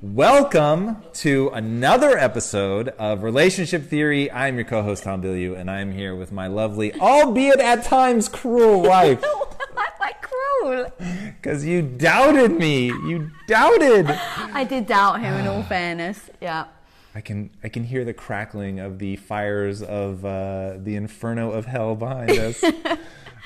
Welcome to another episode of Relationship Theory. I'm your co-host Tom Bilyeu, and I'm here with my lovely, albeit at times cruel wife. Why am I cruel? Because you doubted me. You doubted. I did doubt him. In all fairness, yeah. I can I can hear the crackling of the fires of uh, the inferno of hell behind us. All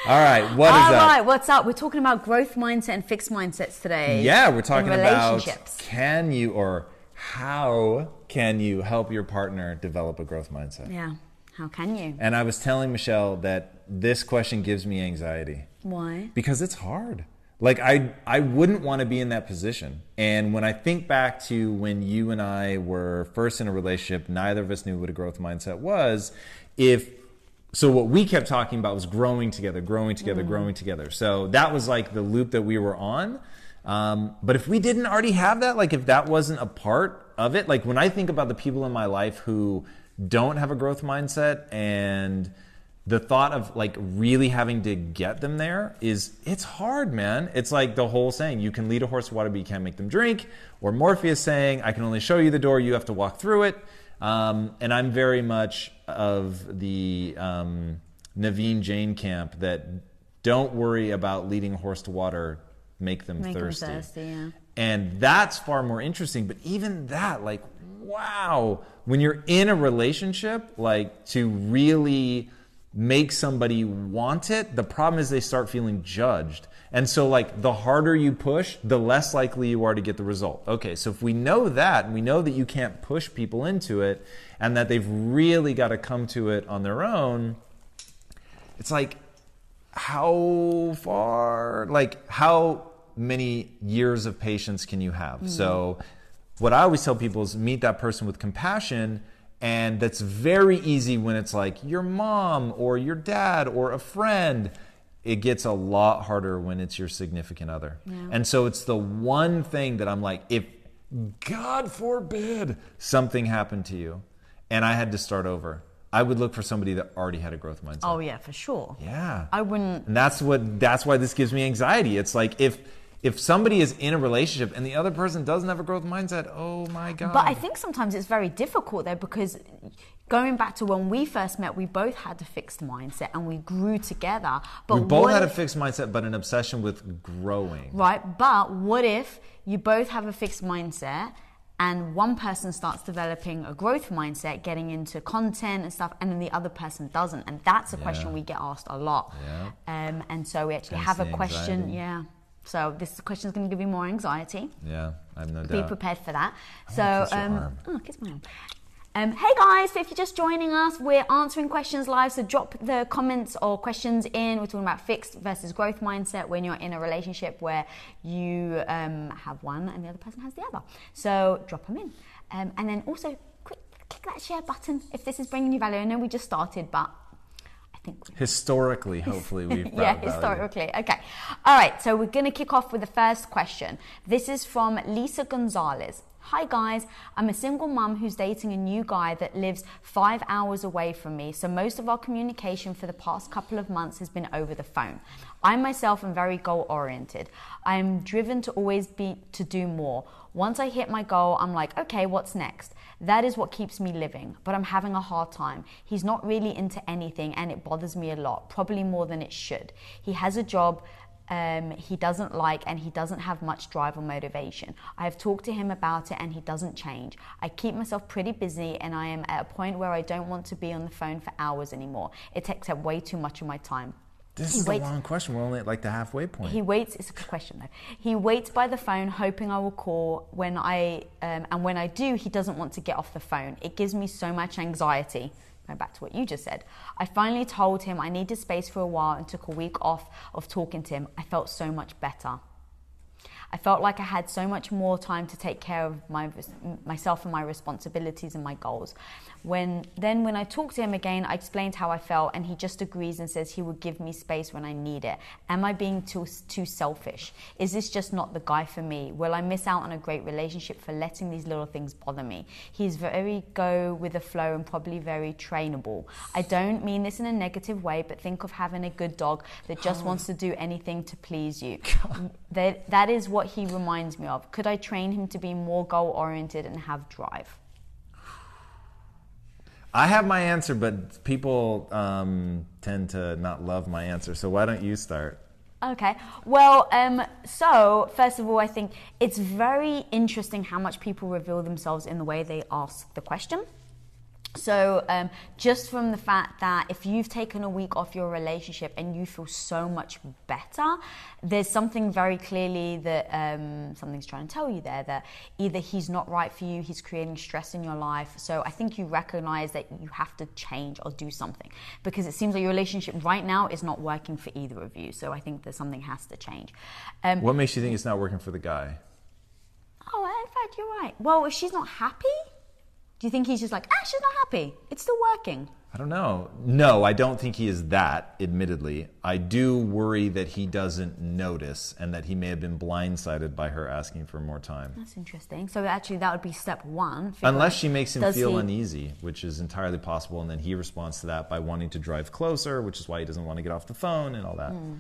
right, what is All up? right, what's up? We're talking about growth mindset and fixed mindsets today. Yeah, we're talking about relationships. can you or how can you help your partner develop a growth mindset? Yeah. How can you? And I was telling Michelle that this question gives me anxiety Why? because it's hard. Like I I wouldn't want to be in that position. And when I think back to when you and I were first in a relationship, neither of us knew what a growth mindset was. If so what we kept talking about was growing together, growing together, growing together. So that was like the loop that we were on. Um, but if we didn't already have that, like if that wasn't a part of it, like when I think about the people in my life who don't have a growth mindset and the thought of like really having to get them there is it's hard man it's like the whole saying you can lead a horse to water but you can't make them drink or morpheus saying i can only show you the door you have to walk through it um, and i'm very much of the um, naveen jain camp that don't worry about leading a horse to water make them Make thirsty thirsty, yeah. and that's far more interesting. But even that, like, wow, when you're in a relationship, like to really make somebody want it, the problem is they start feeling judged. And so, like, the harder you push, the less likely you are to get the result. Okay, so if we know that, and we know that you can't push people into it, and that they've really got to come to it on their own, it's like, how far like how many years of patience can you have mm-hmm. so what i always tell people is meet that person with compassion and that's very easy when it's like your mom or your dad or a friend it gets a lot harder when it's your significant other and so it's the one thing that i'm like if god forbid something happened to you and i had to start over i would look for somebody that already had a growth mindset Oh yeah, for sure. yeah. I wouldn't. And that's what that's why this gives me anxiety. It's like if if somebody is in a relationship and the other person doesn't have a growth mindset, oh my god. But I think sometimes it's very difficult though because going back to when we first met, we both had a fixed mindset and we grew together. But we both had a fixed mindset but an obsession with growing. Right, but what if you both have a fixed mindset and one person starts developing a growth mindset, getting into content and stuff, and then the other person doesn't? And that's a question we get asked a lot. Yeah. Um, and so we actually Hence have a question. anxiety. Yeah. So this question is going to give you more anxiety. Yeah, I have no Be doubt. prepared for that. I So, kiss um, oh, kiss my arm. Um, hey guys, so if you're just joining us, we're answering questions live. So drop the comments or questions in. We're talking about fixed versus growth mindset when you're in a relationship where you um, have one and the other person has the other. So drop them in. Um, and then also quick, click that share button if this is bringing you value. I know we just started, but think we Historically, hopefully we've yeah, brought value. historically. Okay. All right. So we're going to kick off with the first question. This is from Lisa Gonzalez. Hi guys, I'm a single mum who's dating a new guy that lives five hours away from me, so most of our communication for the past couple of months has been over the phone. I myself am very goal oriented. I am driven to always be to do more. Once I hit my goal, I'm like, okay, what's next? That is what keeps me living, but I'm having a hard time. He's not really into anything and it bothers me a lot, probably more than it should. He has a job um, he doesn't like and he doesn't have much drive or motivation. I have talked to him about it and he doesn't change. I keep myself pretty busy and I am at a point where I don't want to be on the phone for hours anymore. It takes up way too much of my time. This He is a waits- long question. We're only at like the halfway point. He waits. It's a good question though. He waits by the phone, hoping I will call when I, um, and when I do, he doesn't want to get off the phone. It gives me so much anxiety. Going back to what you just said, I finally told him I needed space for a while and took a week off of talking to him. I felt so much better. I felt like I had so much more time to take care of my myself and my responsibilities and my goals. When then when I talked to him again, I explained how I felt, and he just agrees and says he would give me space when I need it. Am I being too too selfish? Is this just not the guy for me? Will I miss out on a great relationship for letting these little things bother me? He's very go with the flow and probably very trainable. I don't mean this in a negative way, but think of having a good dog that just wants to do anything to please you. That that is what he reminds me of. Could I train him to be more goal oriented and have drive? I have my answer, but people um, tend to not love my answer. So why don't you start? Okay. Well, um, so first of all, I think it's very interesting how much people reveal themselves in the way they ask the question. So, um, just from the fact that if you've taken a week off your relationship and you feel so much better, there's something very clearly that um, something's trying to tell you there that either he's not right for you, he's creating stress in your life. So, I think you recognize that you have to change or do something because it seems like your relationship right now is not working for either of you. So, I think that something has to change. Um, what makes you think it's not working for the guy? Oh, in fact, you're right. Well, if she's not happy, do you think he's just like, ah, she's not happy. It's still working. I don't know. No, I don't think he is that, admittedly. I do worry that he doesn't notice and that he may have been blindsided by her asking for more time. That's interesting. So, actually, that would be step one. Unless she makes him feel he... uneasy, which is entirely possible. And then he responds to that by wanting to drive closer, which is why he doesn't want to get off the phone and all that. Mm.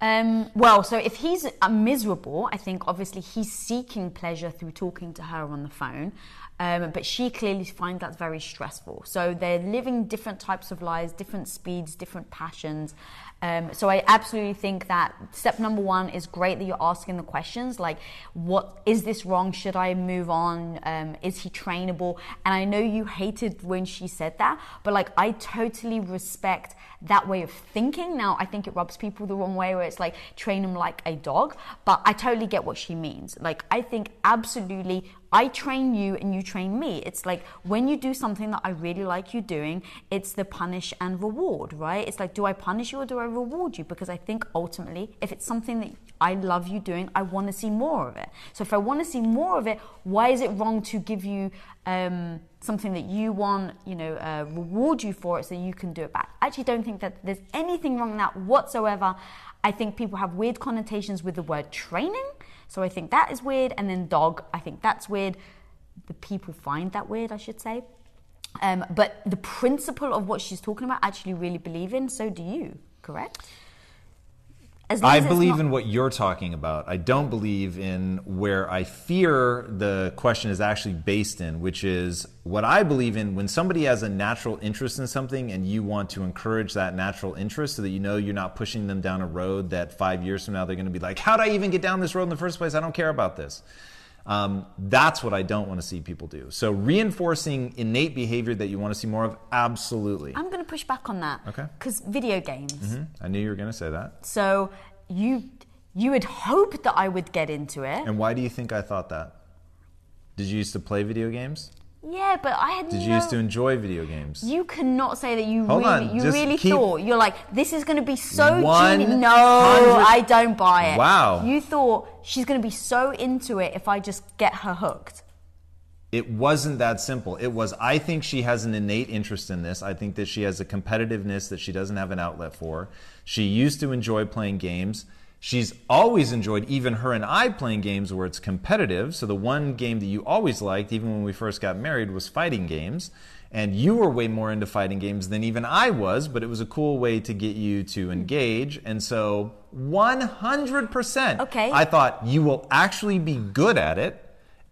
Um, well, so if he's uh, miserable, I think obviously he's seeking pleasure through talking to her on the phone. Um, but she clearly finds that very stressful. So they're living different types of lives, different speeds, different passions. Um, so I absolutely think that step number one is great that you're asking the questions like, what is this wrong? Should I move on? Um, is he trainable? And I know you hated when she said that, but like I totally respect that way of thinking. Now I think it rubs people the wrong way where it's like train him like a dog, but I totally get what she means. Like I think absolutely I train you and you train me. It's like when you do something that I really like you doing, it's the punish and reward, right? It's like, do I punish you or do I reward you? Because I think ultimately, if it's something that I love you doing, I want to see more of it. So if I want to see more of it, why is it wrong to give you um, something that you want, you know, uh, reward you for it so you can do it back? I actually don't think that there's anything wrong in that whatsoever. I think people have weird connotations with the word training. So I think that is weird. And then dog, I think that's weird. The people find that weird, I should say. Um, but the principle of what she's talking about, I actually really believe in. So do you, correct? I believe in what you're talking about. I don't believe in where I fear the question is actually based in, which is what I believe in when somebody has a natural interest in something and you want to encourage that natural interest so that you know you're not pushing them down a road that five years from now they're going to be like, How'd I even get down this road in the first place? I don't care about this. Um, that's what I don't want to see people do. So reinforcing innate behavior that you want to see more of, absolutely. I'm going to push back on that. Okay. Because video games. Mm-hmm. I knew you were going to say that. So you you would hope that I would get into it. And why do you think I thought that? Did you used to play video games? Yeah, but I had. Did no, you used to enjoy video games? You cannot say that you Hold really, on, you really keep- thought you're like this is going to be so One genius. No, hundred- I don't buy it. Wow. You thought she's going to be so into it if I just get her hooked. It wasn't that simple. It was, I think she has an innate interest in this. I think that she has a competitiveness that she doesn't have an outlet for. She used to enjoy playing games. She's always enjoyed, even her and I, playing games where it's competitive. So the one game that you always liked, even when we first got married, was fighting games. And you were way more into fighting games than even I was, but it was a cool way to get you to hmm. engage. And so 100%. Okay. I thought you will actually be good at it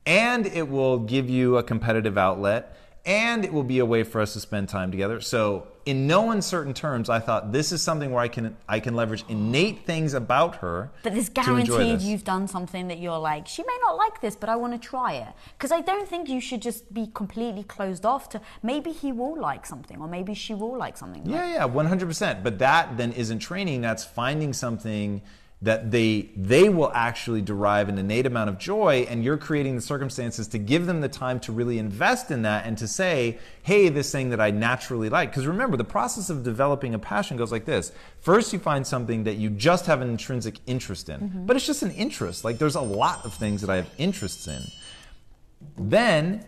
and it will give you a competitive outlet and it will be a way for us to spend time together. So, in no uncertain terms, I thought this is something where I can I can leverage innate things about her. But there's enjoy guaranteed this. you've done something that you're like, she may not like this, but I want to try it. Because I don't think you should just be completely closed off to maybe he will like something or maybe she will like something. Yeah, yeah, one hundred percent. But that then isn't training. That's finding something that they they will actually derive an innate amount of joy and you're creating the circumstances to give them the time to really invest in that and to say hey this thing that i naturally like. Because remember the process of developing a passion goes like this. First you find something that you just have an intrinsic interest in mm-hmm. but it's just an interest. Like there's a lot of things that i have interests in. Then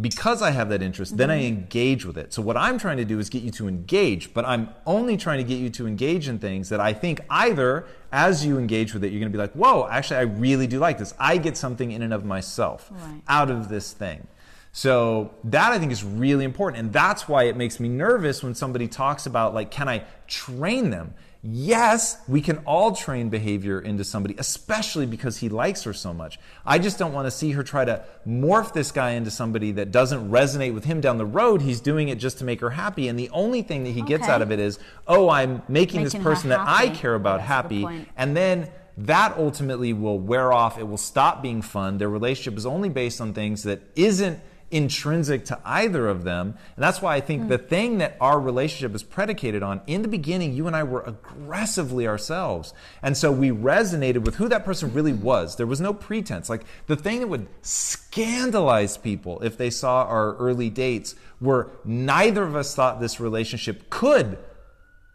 because I have that interest, mm-hmm. then I mm-hmm. engage with it. So what I'm trying to do is get you to engage, but I'm only trying to get you to engage in things that I think either as you engage with it, you're going to be like, whoa, actually, I really do like this. I get something in and of myself right. out of this thing. So that I think is really important. And that's why it makes me nervous when somebody talks about, like, can I train them? Yes, we can all train behavior into somebody, especially because he likes her so much. I just don't want to see her try to morph this guy into somebody that doesn't resonate with him down the road. He's doing it just to make her happy. And the only thing that he gets out of it is, oh, I'm making, making this person that I care about That's happy. And then that ultimately will wear off. It will stop being fun. Their relationship is only based on things that isn't intrinsic to either of them. And that's why I think mm. the thing that our relationship is predicated on, in the beginning, you and I were aggressively ourselves. And so we resonated with who that person really was. There was no pretense. Like the thing that would scandalize people if they saw our early dates were neither of us thought this relationship could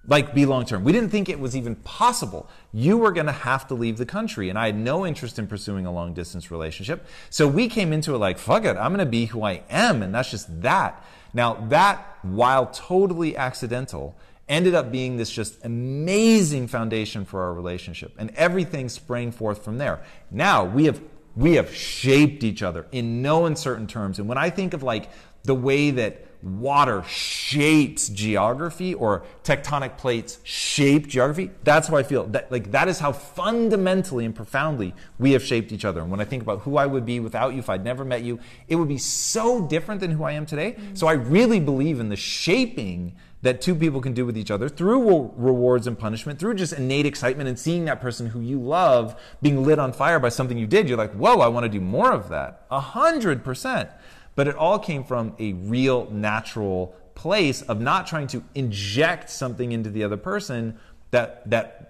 like be long term. We didn't think it was even possible. You were going to have to leave the country, and I had no interest in pursuing a long distance relationship. So we came into it like, fuck it, I'm going to be who I am, and that's just that. Now, that, while totally accidental, ended up being this just amazing foundation for our relationship, and everything sprang forth from there. Now, we have we have shaped each other in no uncertain terms. And when I think of like the way that water shapes geography or tectonic plates shape geography that's how i feel that like that is how fundamentally and profoundly we have shaped each other and when i think about who i would be without you if i'd never met you it would be so different than who i am today mm-hmm. so i really believe in the shaping that two people can do with each other through rewards and punishment, through just innate excitement and seeing that person who you love being lit on fire by something you did. You're like, whoa, I want to do more of that. A hundred percent. But it all came from a real natural place of not trying to inject something into the other person that that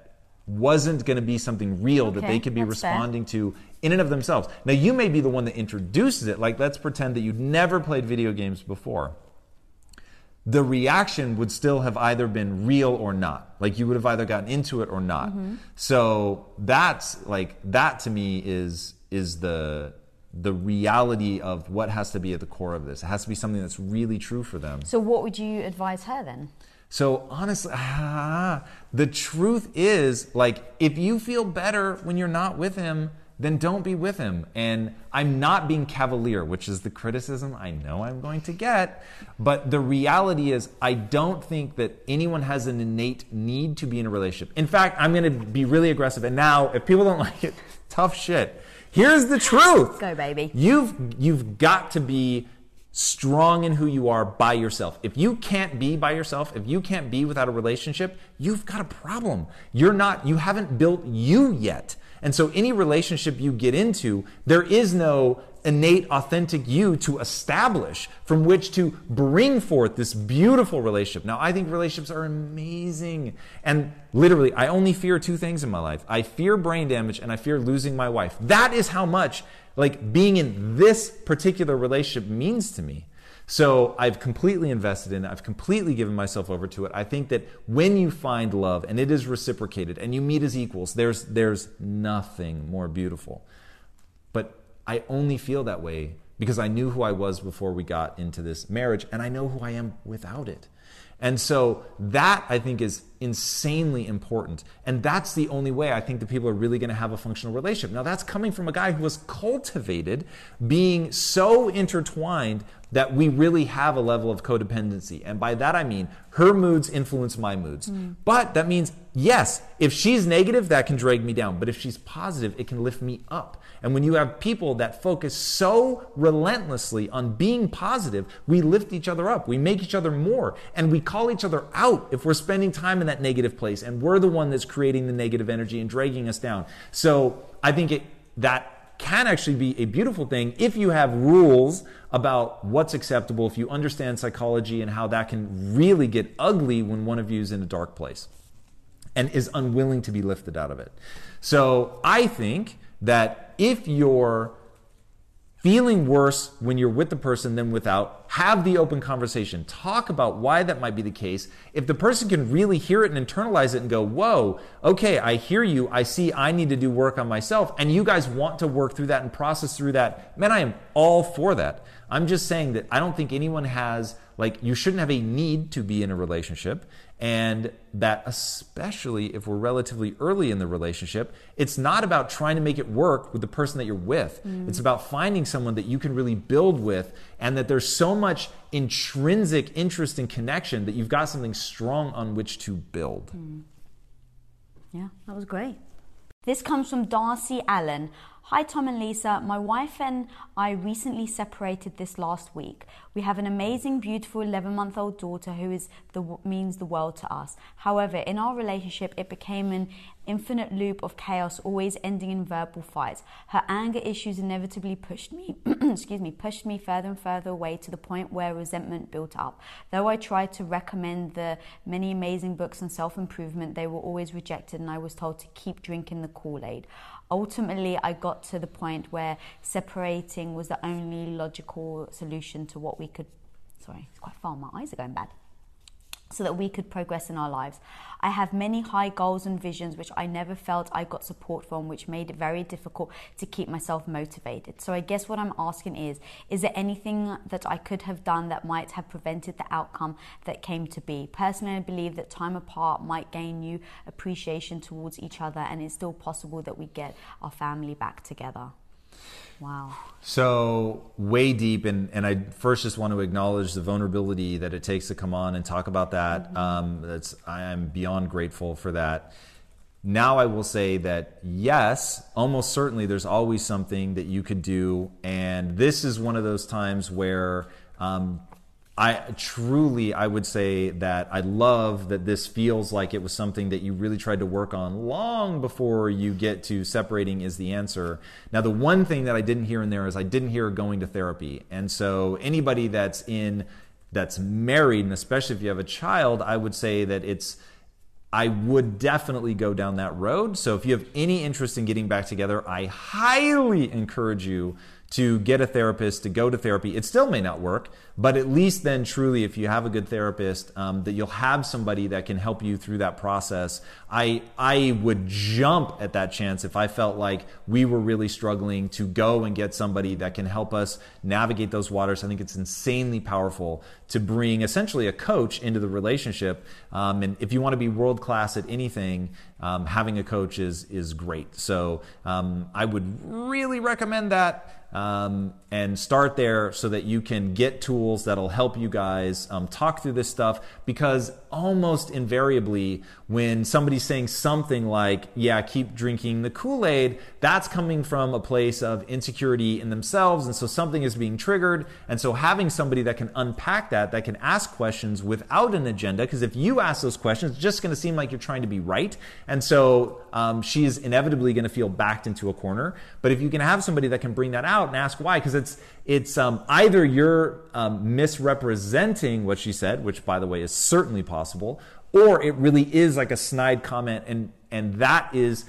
wasn't going to be something real okay, that they could be responding fair. to in and of themselves. Now you may be the one that introduces it. Like let's pretend that you'd never played video games before. The reaction would still have either been real or not. Like you would have either gotten into it or not. Mm-hmm. So that's like that to me is is the the reality of what has to be at the core of this. It has to be something that's really true for them. So, what would you advise her then? So, honestly, ah, the truth is like, if you feel better when you're not with him, then don't be with him. And I'm not being cavalier, which is the criticism I know I'm going to get. But the reality is, I don't think that anyone has an innate need to be in a relationship. In fact, I'm going to be really aggressive. And now, if people don't like it, tough shit. Here's the truth. Go, baby. You've you've got to be strong in who you are by yourself. If you can't be by yourself, if you can't be without a relationship, you've got a problem. You're not you haven't built you yet. And so any relationship you get into, there is no innate, authentic you to establish from which to bring forth this beautiful relationship. Now, I think relationships are amazing. And literally, I only fear two things in my life I fear brain damage and I fear losing my wife. That is how much like being in this particular relationship means to me. So I've completely invested in it. I've completely given myself over to it. I think that when you find love and it is reciprocated and you meet as equals, there's there's nothing more beautiful. But I only feel that way because I knew who I was before we got into this marriage, and I know who I am without it. And so that I think is insanely important. And that's the only way I think that people are really going to have a functional relationship. Now, that's coming from a guy who was cultivated being so intertwined that we really have a level of codependency. And by that I mean her moods influence my moods. Mm. But that means, yes, if she's negative, that can drag me down. But if she's positive, it can lift me up. And when you have people that focus so relentlessly on being positive, we lift each other up. We make each other more. And we call each other out if we're spending time in that negative place. And we're the one that's creating the negative energy and dragging us down. So I think it, that can actually be a beautiful thing if you have rules about what's acceptable, if you understand psychology and how that can really get ugly when one of you is in a dark place. and is unwilling to be lifted out of it. So I think that if you're feeling worse when you're with the person than without, have the open conversation. Talk about why that might be the case. If the person can really hear it and internalize it and go, whoa, okay, I hear you. I see I need to do work on myself. And you guys want to work through that and process through that. Man, I am all for that. I'm just saying that I don't think anyone has, like, you shouldn't have a need to be in a relationship and that especially if we're relatively early in the relationship it's not about trying to make it work with the person that you're with mm. it's about finding someone that you can really build with and that there's so much intrinsic interest and connection that you've got something strong on which to build mm. yeah that was great this comes from darcy allen Hi, Tom and Lisa. My wife and I recently separated this last week. We have an amazing, beautiful 11 month old daughter who is the, means the world to us. However, in our relationship, it became an infinite loop of chaos, always ending in verbal fights. Her anger issues inevitably pushed me, excuse me, pushed me further and further away to the point where resentment built up. Though I tried to recommend the many amazing books on self improvement, they were always rejected, and I was told to keep drinking the Kool Aid ultimately I got to the point where separating was the only logical solution to what we could sorry, it's quite far, my eyes are going bad so that we could progress in our lives. I have many high goals and visions which I never felt I got support from, which made it very difficult to keep myself motivated. So I guess what I'm asking is is there anything that I could have done that might have prevented the outcome that came to be? Personally, I believe that time apart might gain new appreciation towards each other, and it's still possible that we get our family back together. Wow. So, way deep, and, and I first just want to acknowledge the vulnerability that it takes to come on and talk about that. Mm-hmm. Um, that's, I am beyond grateful for that. Now, I will say that yes, almost certainly there's always something that you could do. And this is one of those times where um, I truly, I would say that I love that this feels like it was something that you really tried to work on long before you get to separating is the answer. Now, the one thing that I didn't hear in there is I didn't hear going to therapy. And so anybody that's in, that's married, and especially if you have a child, I would say that it's, I would definitely go down that road. So if you have any interest in getting back together, I highly encourage you to get a therapist, to go to therapy. It still may not work, but at least then, truly, if you have a good therapist, um, that you'll have somebody that can help you through that process. I I would jump at that chance if I felt like we were really struggling to go and get somebody that can help us navigate those waters. I think it's insanely powerful to bring essentially a coach into the relationship. Um, and if you want to be world class at anything, um, having a coach is is great. So um, I would really recommend that um, and start there so that you can get tools that'll help you guys um, talk through this stuff. Because almost invariably when somebody's saying something like yeah keep drinking the kool-aid that's coming from a place of insecurity in themselves. And so something is being triggered. And so having somebody that can unpack that that can ask questions without an agenda because if you ask those questions it's just going to seem like you're trying to be right. And so um, she is inevitably going to feel backed into a corner. But if you can have somebody that can bring that out and ask why because it's it's um, either you're um, misrepresenting what she said, which by the way is certainly possible, or it really is like a snide comment, and and that is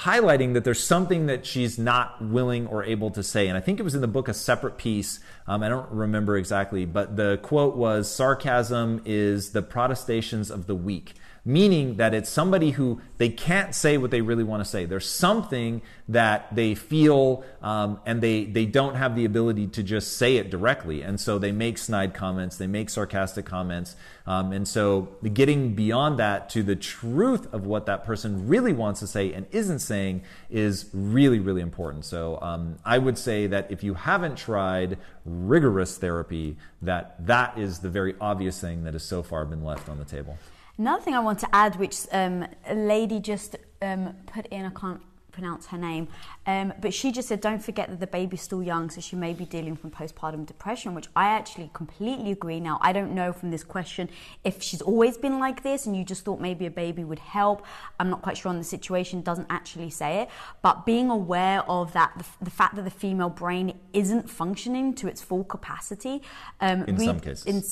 highlighting that there's something that she's not willing or able to say. And I think it was in the book A Separate Peace. Um, I don't remember exactly, but the quote was sarcasm is the protestations of the weak meaning that it's somebody who they can't say what they really want to say. There's something that they feel um, and they, they don't have the ability to just say it directly. And so they make snide comments, they make sarcastic comments. Um, and so getting beyond that to the truth of what that person really wants to say and isn't saying is really, really important. So um, I would say that if you haven't tried rigorous therapy, that that is the very obvious thing that has so far been left on the table. Another thing I want to add, which um, a lady just um, put in, I can't pronounce her name, um, but she just said, don't forget that the baby's still young, so she may be dealing from postpartum depression, which I actually completely agree. Now, I don't know from this question if she's always been like this and you just thought maybe a baby would help. I'm not quite sure on the situation, doesn't actually say it, but being aware of that, the, the fact that the female brain isn't functioning to its full capacity. Um, in some cases. In,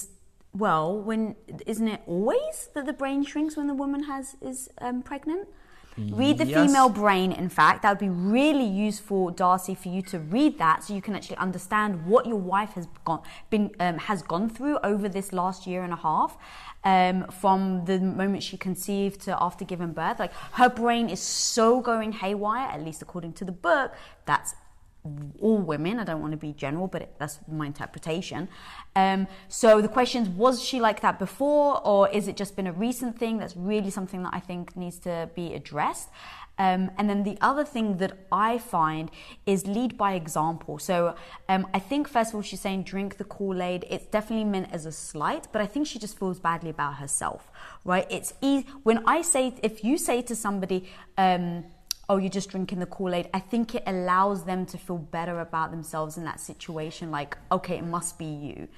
well, when isn't it always that the brain shrinks when the woman has is um, pregnant? Read the Yes. female brain, in fact. That would be really useful, Darcy, for you to read that so you can actually understand what your wife has gone, been, um, has gone through over this last year and a half. Um, from the moment she conceived to after giving birth. Like her brain is so going haywire, at least according to the book, that's all women. I don't want to be general, but that's my interpretation. Um, so the question is, was she like that before, or is it just been a recent thing? That's really something that I think needs to be addressed. Um, and then the other thing that I find is lead by example. So um, I think first of all she's saying drink the Kool Aid. It's definitely meant as a slight, but I think she just feels badly about herself, right? It's easy when I say if you say to somebody. Um, oh, you're just drinking the Kool Aid. I think it allows them to feel better about themselves in that situation. Like, okay, it must be you.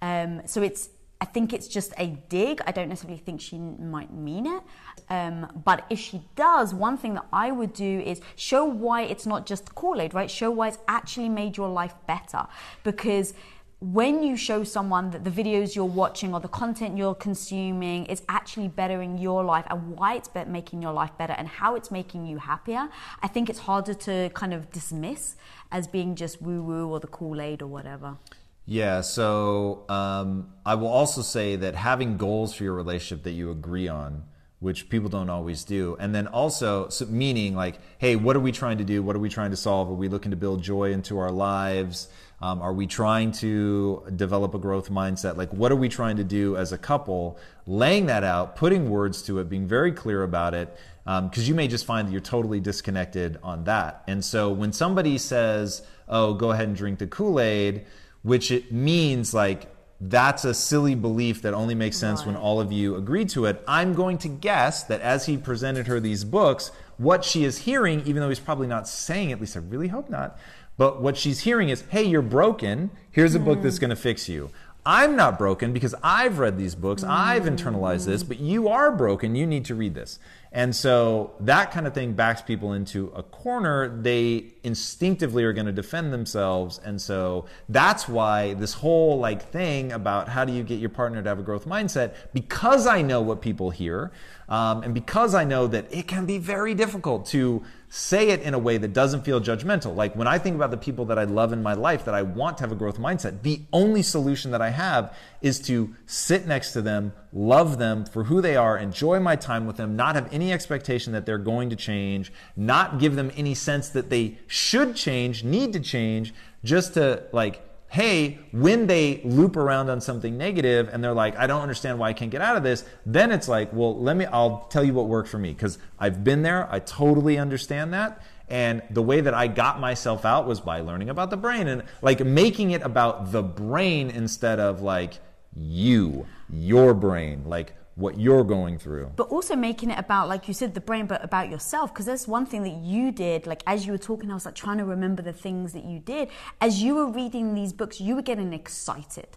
Um, so it's, I think it's just a dig. I don't necessarily think she might mean it. Um, but if she does, one thing that I would do is show why it's not just Kool Aid, right? Show why it's actually made your life better. Because when you show someone that the videos you're watching or the content you're consuming is actually bettering your life and why it's making your life better and how it's making you happier, I think it's harder to kind of dismiss as being just woo woo or the Kool Aid or whatever. Yeah, so um, I will also say that having goals for your relationship that you agree on, which people don't always do, and then also so meaning like, hey, what are we trying to do? What are we trying to solve? Are we looking to build joy into our lives? Um, are we trying to develop a growth mindset? Like, what are we trying to do as a couple? Laying that out, putting words to it, being very clear about it, because you may just find that you're totally disconnected on that. And so when somebody says, oh, go ahead and drink the Kool Aid, which it means like that's a silly belief that only makes sense when all of you agree to it. I'm going to guess that as he presented her these books, what she is hearing, even though he's probably not saying, at least I really hope not, but what she's hearing is, hey, you're broken. Here's a book that's going to fix you. I'm not broken because I've read these books, I've internalized this, but you are broken. You need to read this. And so that kind of thing backs people into a corner. They instinctively are going to defend themselves. And so that's why this whole like thing about how do you get your partner to have a growth mindset, because I know what people hear, um, and because I know that it can be very difficult to say it in a way that doesn't feel judgmental. Like when I think about the people that I love in my life that I want to have a growth mindset, the only solution that I have is to sit next to them, love them for who they are, enjoy my time with them, not have any expectation that they're going to change, not give them any sense that they should change, need to change, just to like hey, when they loop around on something negative and they're like, I don't understand why I can't get out of this, then it's like, well, let me, I'll tell you what worked for me because I've been there. I totally understand that. And the way that I got myself out was by learning about the brain and like making it about the brain instead of like you, your brain, like what you're going through. but also making it about like you said the brain but about yourself. Because that's one thing that you did like as you were talking i was like trying to remember the things that you did. As you were reading these books you were getting excited.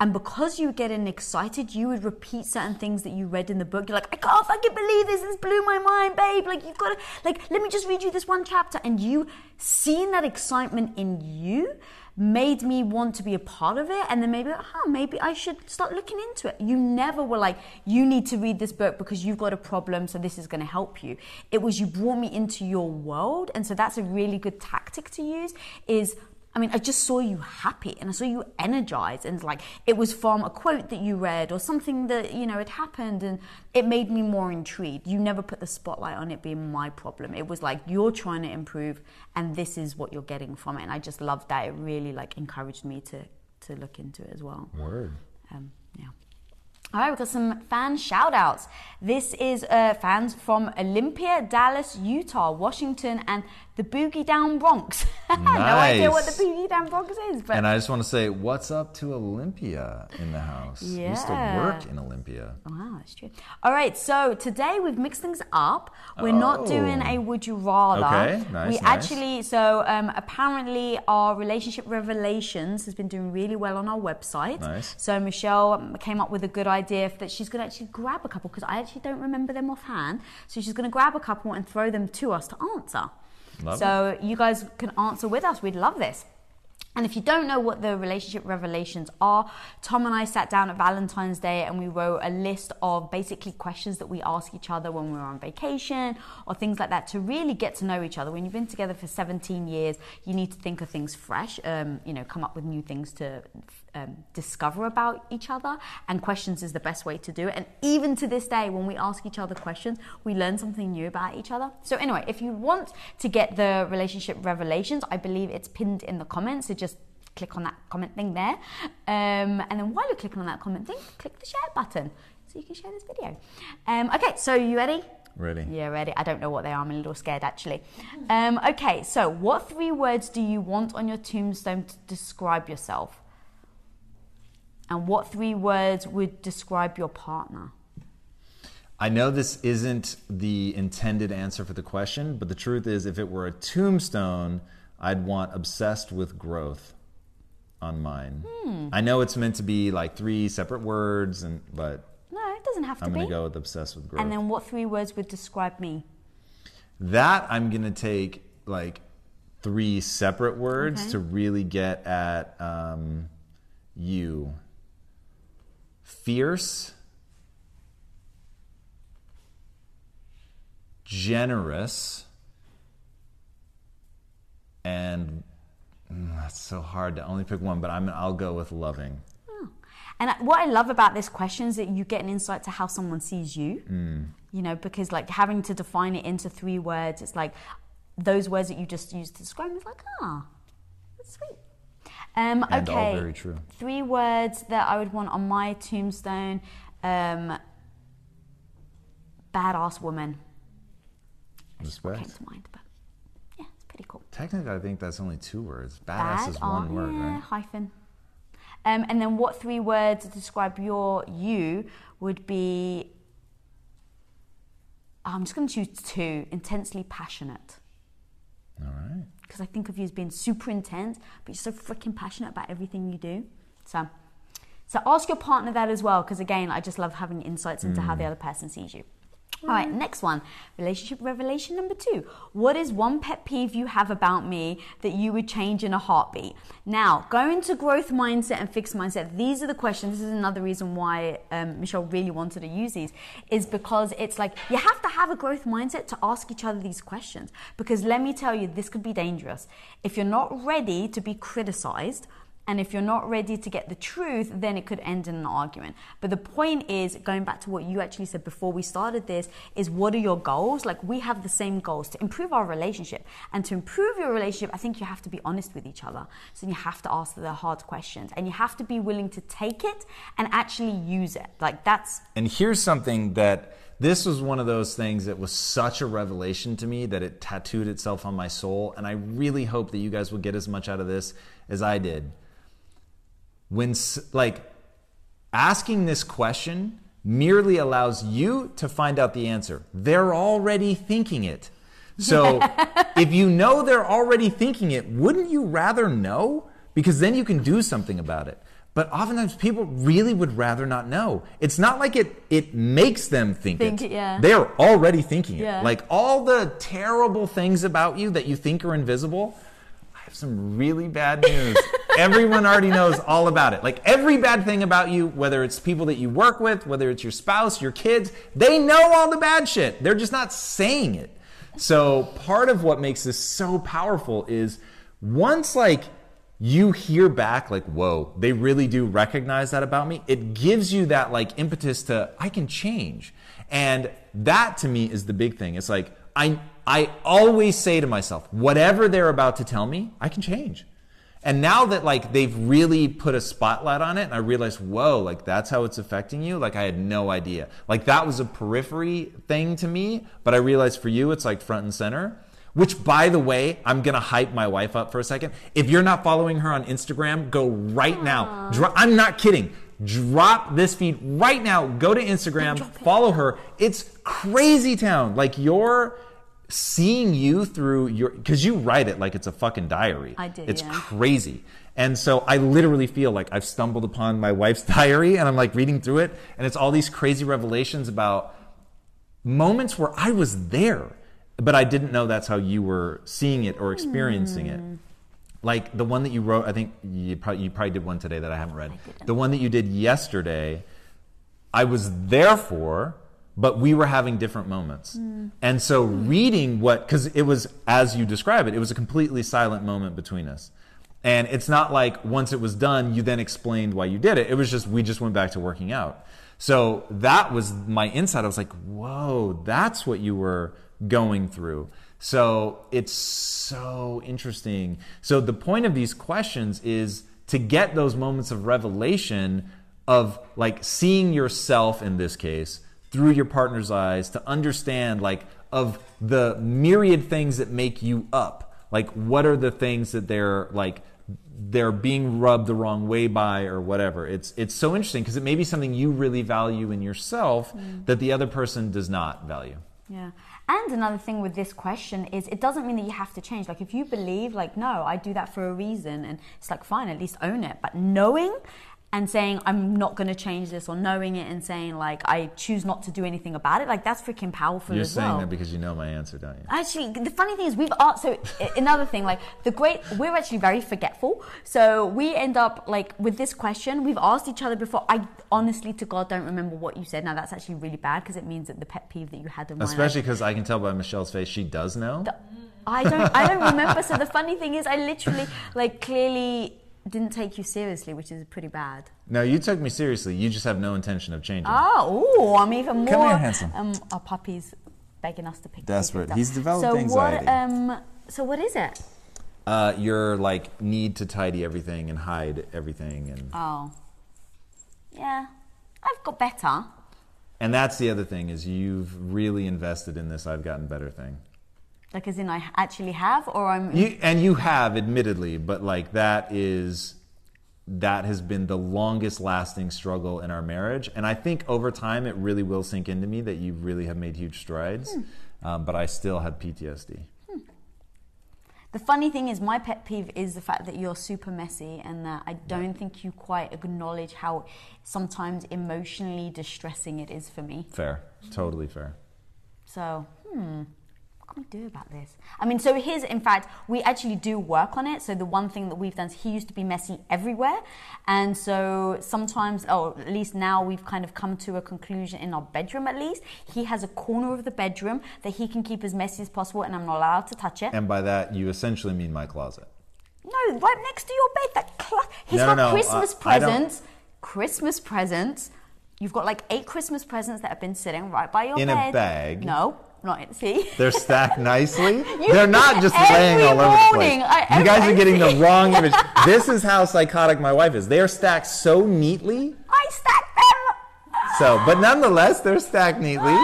And because you were getting excited you would repeat certain things that you read in the book. You're like i can't fucking believe this. This blew my mind babe. Like you've got to like let me just read you this one chapter. And you seeing that excitement in you made me want to be a part of it. And then maybe oh maybe i should start looking into it. You never were like you need to read this book because you've got a problem so this is going to help you. It was you brought me into your world. And so that's a really good tactic to use is I mean, I just saw you happy and I saw you energized, and like it was from a quote that you read or something that you know had happened, and it made me more intrigued. You never put the spotlight on it being my problem. It was like you're trying to improve, and this is what you're getting from it. And I just loved that. It really like encouraged me to to look into it as well. Word. Um, yeah. All right, we've got some fan shout outs. This is uh, fans from Olympia, Dallas, Utah, Washington, and the Boogie Down Bronx. no idea what the Boogie Down Bronx is, but And I just want to say, what's up to Olympia in the house? We used to work in Olympia. Wow, that's true. All right, so today we've mixed things up. We're not Oh. doing a would you rather. Okay, nice, We nice. actually, so um, apparently our relationship revelations has been doing really well on our website. Nice. So Michelle came up with a good idea that she's going to actually grab a couple because I actually don't remember them offhand. So she's going to grab a couple and throw them to us to answer. Love so you guys can answer with us. We'd love this. And if you don't know what the relationship revelations are, Tom and I sat down at Valentine's Day and we wrote a list of basically questions that we ask each other when we're on vacation or things like that to really get to know each other. When you've been together for 17 years, you need to think of things fresh, um, you know, come up with new things to um, discover about each other. And questions is the best way to do it. And even to this day, when we ask each other questions, we learn something new about each other. So, anyway, if you want to get the relationship revelations, I believe it's pinned in the comments. So just click on that comment thing there. Um, and then while you're clicking on that comment thing, click the share button so you can share this video. Um, okay, so you ready? Ready. Yeah, ready. I don't know what they are. I'm a little scared actually. Um, okay, so what three words do you want on your tombstone to describe yourself? And what three words would describe your partner? I know this isn't the intended answer for the question, but the truth is, if it were a tombstone, I'd want obsessed with growth on mine. Hmm. I know it's meant to be like three separate words, and but No, it doesn't have to be. I'm gonna go with obsessed with growth. and then what three words would describe me? that I'm gonna take like three separate words Okay. to really get at um, you. Fierce, generous, and mm, that's so hard to only pick one. But I'm I'll go with loving. And what I love about this question is that you get an insight to how someone sees you. Mm. You know, because like having to define it into three words, it's like those words that you just used to describe. It's like, ah, that's sweet. Um, And all okay, very true. three words that I would want on my tombstone. Um, badass woman. What came to mind, but yeah, it's pretty cool. Technically, I think that's only two words. Badass is one oh, word, yeah, right? Hyphen. Um, and then what three words to describe your you would be? I'm just going to choose two. Intensely passionate. All right. Because I think of you as being super intense, but you're so freaking passionate about everything you do. So, so ask your partner that as well. Because again, I just love having insights into how mm. the other person sees you. All right, next one. Relationship revelation number two. What is one pet peeve you have about me that you would change in a heartbeat? Now, go into growth mindset and fixed mindset. These are the questions. This is another reason why um, Michelle really wanted to use these, is because it's like you have to have a growth mindset to ask each other these questions. Because let me tell you, this could be dangerous. If you're not ready to be criticized, and if you're not ready to get the truth, then it could end in an argument. But the point is, going back to what you actually said before we started this, is what are your goals? Like we have the same goals to improve our relationship. And to improve your relationship, I think you have to be honest with each other. So you have to ask the hard questions and you have to be willing to take it and actually use it. Like that's And here's something that this was one of those things that was such a revelation to me that it tattooed itself on my soul. And I really hope that you guys will get as much out of this as I did. When, like, asking this question merely allows you to find out the answer. They're already thinking it. So if you know they're already thinking it, wouldn't you rather know? Because then you can do something about it. But oftentimes people really would rather not know. It's not like it it makes them think, Think it. it, yeah. They are already thinking it. Yeah. Like all the terrible things about you that you think are invisible, have some really bad news. Everyone already knows all about it. Like every bad thing about you, whether it's people that you work with, whether it's your spouse, your kids, they know all the bad shit. They're just not saying it. So part of what makes this so powerful is once like you hear back like whoa they really do recognize that about me it gives you that like impetus to i can change and that to me is the big thing it's like i i always say to myself whatever they're about to tell me i can change and now that like they've really put a spotlight on it and i realize whoa like that's how it's affecting you like i had no idea like that was a periphery thing to me but i realized for you it's like front and center which, by the way, I'm gonna hype my wife up for a second. If you're not following her on Instagram, go right now. I'm not kidding. Drop this feed right now. Go to Instagram, follow her. It's crazy town. Like you're seeing you through your because you write it like it's a fucking diary. I do, It's yeah. crazy. And so I literally feel like I've stumbled upon my wife's diary and I'm like reading through it and it's all these crazy revelations about moments where I was there, but I didn't know that's how you were seeing it or experiencing it. Like the one that you wrote. I think you probably, you probably did one today that I haven't read. didn't. The one that you did yesterday, I was there for, but we were having different moments. Hmm. And so reading what, because it was as you describe it, it was a completely silent moment between us. And it's not like once it was done, you then explained why you did it. It was just, we just went back to working out. So that was my insight. I was like, whoa, that's what you were going through. So it's so interesting. So the point of these questions is to get those moments of revelation of like seeing yourself in this case through your partner's eyes to understand like of the myriad things that make you up like what are the things that they're like they're being rubbed the wrong way by or whatever it's it's so interesting because it may be something you really value in yourself mm. that the other person does not value Yeah. And another thing with this question is it doesn't mean that you have to change. Like if you believe, like, no, I do that for a reason, and it's like, fine, at least own it. But knowing and saying, I'm not going to change this, or knowing it and saying, like, I choose not to do anything about it, like, that's freaking powerful you're saying well. that because you know my answer don't you Actually, the funny thing is, we've asked. So another thing, like the great, we're actually very forgetful. So we end up like with this question, we've asked each other before. I honestly, to God, don't remember what you said. Now that's actually really bad because it means that the pet peeve that you had in mind. especially because i can tell by michelle's face she does know I don't, I don't remember. So the funny thing is, I literally, like, clearly didn't take you seriously, which is pretty bad. no you took me seriously you just have no intention of changing Oh, ooh, I'm even more. Come here, handsome. Um, our puppy's begging us to pick. Desperate. pick it He's up. developed so anxiety. What, um, so what is it? uh, your like need to tidy everything and hide everything and Oh, yeah, I've got better. And that's the other thing is you've really invested in this I've gotten better thing. Like, as in, I actually have, or I'm. You and you have admittedly, but like that is that has been the longest lasting struggle in our marriage and I think over time it really will sink into me that you really have made huge strides. Um, but I still have PTSD. The funny thing is, my pet peeve is the fact that you're super messy and that I don't think you quite acknowledge how sometimes emotionally distressing it is for me. Fair. Totally fair. So, hmm, can we do about this? I mean, so here's, in fact, we actually do work on it. So the one thing that we've done is he used to be messy everywhere. And so sometimes, or at least now we've kind of come to a conclusion in our bedroom at least. He has a corner of the bedroom that he can keep as messy as possible and I'm not allowed to touch it. And by that you essentially mean my closet. No, right next to your bed. That cl- he's No, got no, Christmas uh, presents. Christmas presents. You've got like eight Christmas presents that have been sitting right by your In a bed. bag? No, not. See. They're stacked nicely. They're not just laying all over the place. I- you guys are getting the wrong image. This is how psychotic my wife is. They are stacked so neatly. I stacked them. So, but nonetheless, they're stacked neatly.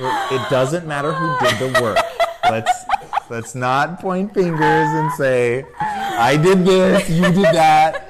It doesn't matter who did the work. Let's let's not point fingers and say, "I did this, you did that."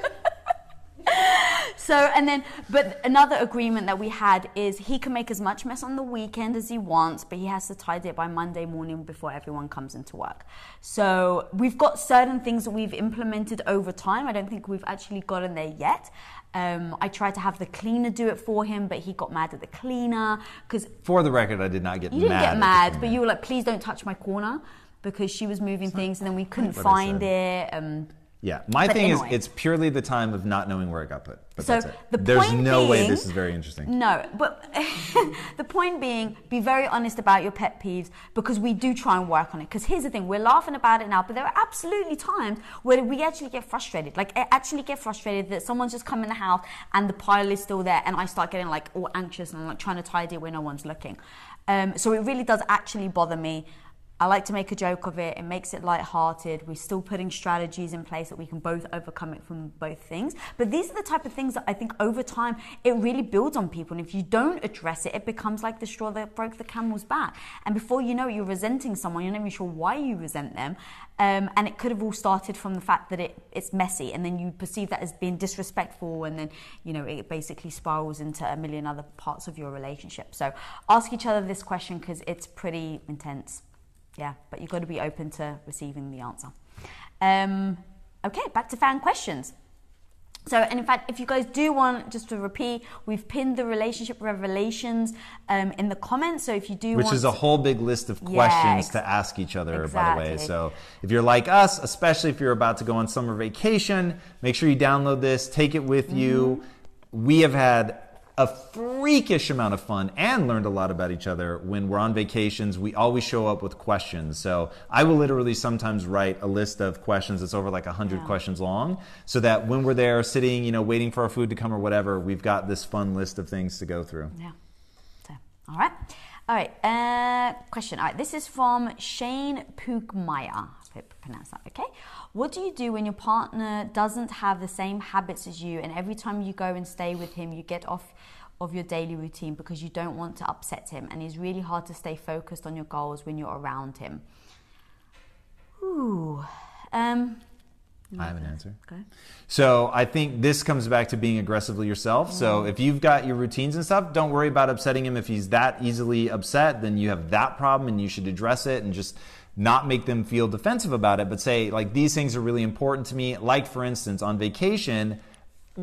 So, and then, but another agreement that we had is he can make as much mess on the weekend as he wants, but he has to tidy it by Monday morning before everyone comes into work. So, we've got certain things that we've implemented over time. I don't think we've actually gotten there yet. Um, I tried to have the cleaner do it for him, but he got mad at the cleaner because For the record, I did not get you didn't mad. get mad, but you were like, please don't touch my corner because she was moving things and then we couldn't find it. Um, Yeah, my But thing anyway. is, it's purely the time of not knowing where it got put. But So, that's it. the There's no way this is very interesting. No, but the point being, be very honest about your pet peeves because we do try and work on it. Because here's the thing, we're laughing about it now, but there are absolutely times where we actually get frustrated. Like, I actually get frustrated that someone's just come in the house and the pile is still there, and I start getting like all anxious and I'm like trying to tidy it when no one's looking. Um, so it really does actually bother me. I like to make a joke of it. It makes it light-hearted. We're still putting strategies in place that we can both overcome it from both things. But these are the type of things that I think over time it really builds on people. And if you don't address it, it becomes like the straw that broke the camel's back. And before you know it, you're resenting someone. You're not even sure why you resent them. Um, and it could have all started from the fact that it, it's messy, and then you perceive that as being disrespectful, and then you know it basically spirals into a million other parts of your relationship. So ask each other this question because it's pretty intense. Yeah, but you've got to be open to receiving the answer. Um, okay, back to fan questions. So, and in fact, if you guys do want, just to repeat, we've pinned the relationship revelations um, in the comments. So if you do Which is a whole big list of Yeah, questions ex- to ask each other, by the way. So if you're like us, especially if you're about to go on summer vacation, make sure you download this, take it with you. Mm-hmm. We have had a freakish amount of fun and learned a lot about each other when we're on vacations. We always show up with questions. So I will literally sometimes write a list of questions that's over like 100 questions long so that when we're there sitting, you know, waiting for our food to come or whatever, we've got this fun list of things to go through. Yeah. So, all right. All right. Uh, question. All right. This is from Shane Pugmeier. I hope I pronounced that okay. What do you do when your partner doesn't have the same habits as you, and every time you go and stay with him, you get off of your daily routine because you don't want to upset him, and it's really hard to stay focused on your goals when you're around him? Ooh. Um. I have an answer. Okay. So I think this comes back to being aggressively yourself. So if you've got your routines and stuff, don't worry about upsetting him. If he's that easily upset, then you have that problem and you should address it and just not make them feel defensive about it, but say like these things are really important to me. Like for instance, on vacation,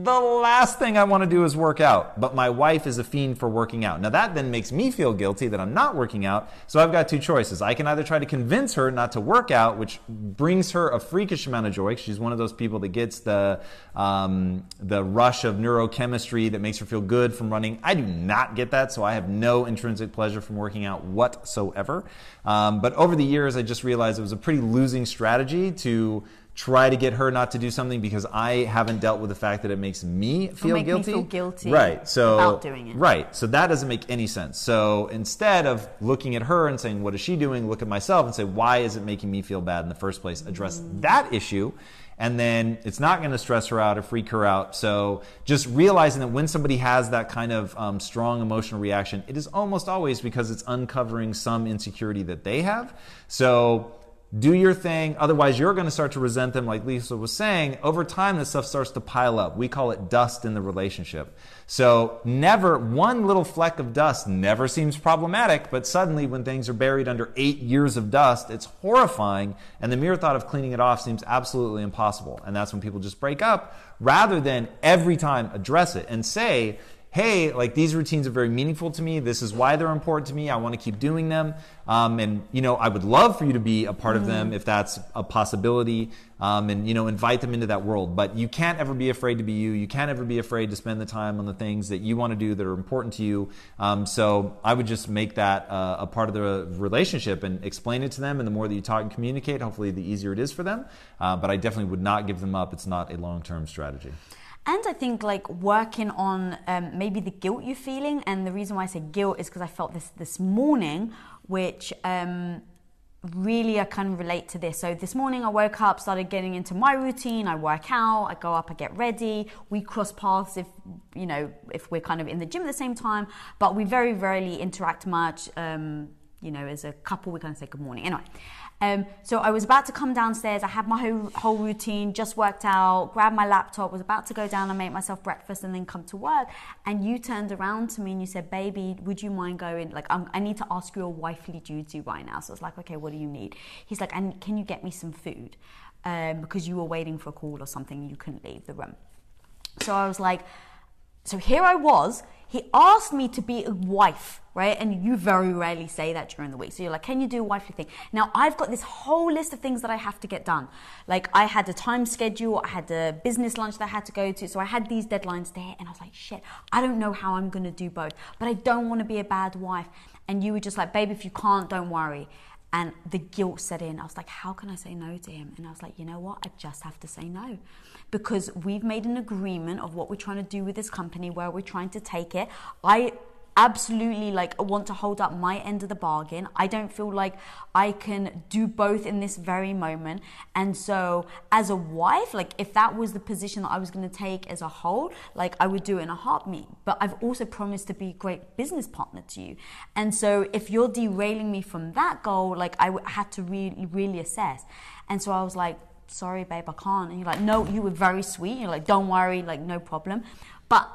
the last thing I want to do is work out, but my wife is a fiend for working out. Now that then makes me feel guilty that I'm not working out. So I've got two choices. I can either try to convince her not to work out, which brings her a freakish amount of joy. She's one of those people that gets the um, the rush of neurochemistry that makes her feel good from running. I do not get that, so I have no intrinsic pleasure from working out whatsoever. Um, but over the years, I just realized it was a pretty losing strategy to try to get her not to do something because I haven't dealt with the fact that it makes me feel make me guilty. feel guilty right? So about doing it. Right. So that doesn't make any sense. So instead of looking at her and saying, "What is she doing?" look at myself and say, "Why is it making me feel bad in the first place?" Address Mm. that issue. And then it's not going to stress her out or freak her out. So just realizing that when somebody has that kind of um, strong emotional reaction, it is almost always because it's uncovering some insecurity that they have. So do your thing. Otherwise, you're going to start to resent them, like Lisa was saying. Over time, this stuff starts to pile up. We call it dust in the relationship. So, never, one little fleck of dust never seems problematic, but suddenly, when things are buried under eight years of dust, it's horrifying. And the mere thought of cleaning it off seems absolutely impossible. And that's when people just break up rather than every time address it and say, hey, like these routines are very meaningful to me. This is why they're important to me. I want to keep doing them. Um, and, you know, I would love for you to be a part of them if that's a possibility. Um, and, you know, invite them into that world. But you can't ever be afraid to be you. You can't ever be afraid to spend the time on the things that you want to do that are important to you. Um, so I would just make that uh, a part of the relationship and explain it to them. And the more that you talk and communicate, hopefully the easier it is for them. Uh, but I definitely would not give them up. It's not a long term strategy. And I think like working on um, maybe the guilt you're feeling, and the reason why I say guilt is because I felt this this morning, which um, really I kind of relate to this. So this morning I woke up, started getting into my routine. I work out, I go up, I get ready. We cross paths if you know if we're kind of in the gym at the same time, but we very rarely interact much. Um, you know, as a couple, we kind of say good morning. Anyway, um, so I was about to come downstairs. I had my whole, whole routine, just worked out, grabbed my laptop, was about to go down and make myself breakfast and then come to work. And you turned around to me and you said, "Baby, would you mind going? Like, I'm, I need to ask you a wifely duty right now." So it's like, "Okay, what do you need?" He's like, "And can you get me some food?" Um, because you were waiting for a call or something, you couldn't leave the room. So I was like, so here I was. He asked me to be a wife, right? And you very rarely say that during the week. So you're like, can you do a wifely thing? Now I've got this whole list of things that I have to get done. Like I had a time schedule, I had a business lunch that I had to go to. So I had these deadlines there and I was like, shit, I don't know how I'm gonna do both, but I don't wanna be a bad wife. And you were just like, babe, if you can't, don't worry. And the guilt set in. I was like, how can I say no to him? And I was like, you know what? I just have to say no. Because we've made an agreement of what we're trying to do with this company, where we're trying to take it. I absolutely like want to hold up my end of the bargain. I don't feel like I can do both in this very moment. And so as a wife, like if that was the position that I was going to take as a whole, like I would do it in a heartbeat. But I've also promised to be a great business partner to you. And so if you're derailing me from that goal, like I had to really, really assess. And so I was like, sorry, babe, I can't. And you're like, no, you were very sweet. You're like, don't worry, like, no problem. But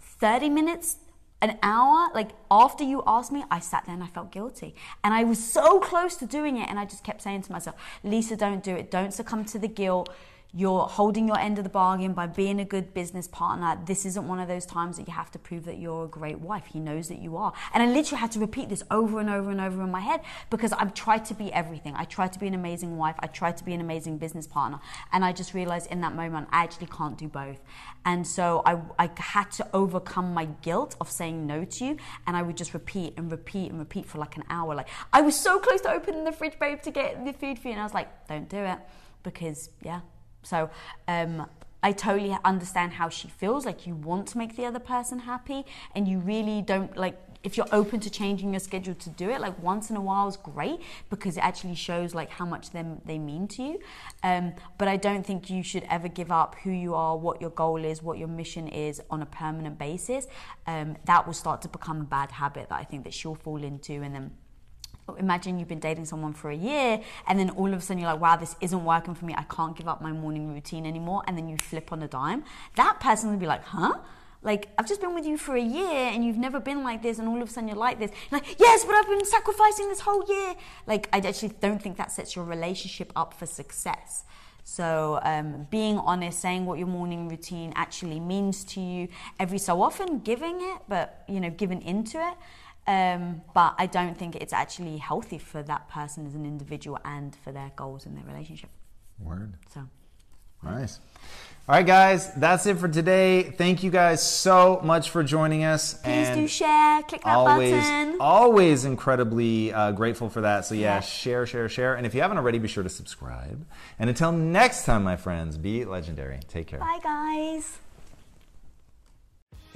30 minutes, an hour, like after you asked me, I sat there and I felt guilty. And I was so close to doing it. And I just kept saying to myself, Lisa, don't do it. Don't succumb to the guilt. You're holding your end of the bargain by being a good business partner. This isn't one of those times that you have to prove that you're a great wife. He knows that you are. And I literally had to repeat this over and over and over in my head because I've tried to be everything. I tried to be an amazing wife. I tried to be an amazing business partner. And I just realized in that moment, I actually can't do both. And so I, I had to overcome my guilt of saying no to you. And I would just repeat and repeat and repeat for like an hour. Like, I was so close to opening the fridge, babe, to get the food for you. And I was like, don't do it because, yeah, so um, I totally understand how she feels. Like you want to make the other person happy, and you really don't like. If you're open to changing your schedule to do it, like once in a while is great because it actually shows like how much them they mean to you. Um, but I don't think you should ever give up who you are, what your goal is, what your mission is on a permanent basis. Um, that will start to become a bad habit that I think that she'll fall into, and then imagine you've been dating someone for a year and then all of a sudden you're like wow this isn't working for me. I can't give up my morning routine anymore and then you flip on a dime. That person would be like huh? Like i've just been with you for a year and you've never been like this and all of a sudden you're like this. You're like yes but i've been sacrificing this whole year. Like i actually don't think that sets your relationship up for success. So, um, being honest, saying what your morning routine actually means to you every so often, giving it, but you know, giving into it, um, but I don't think it's actually healthy for that person as an individual and for their goals in their relationship. Word. So. Nice. All right, guys, that's it for today. Thank you guys so much for joining us. Please do share, click that always, button. Always incredibly uh, grateful for that. So, yeah, Yeah. share, share, share. And if you haven't already, be sure to subscribe. And until next time, my friends, be legendary. Take care. Bye, guys.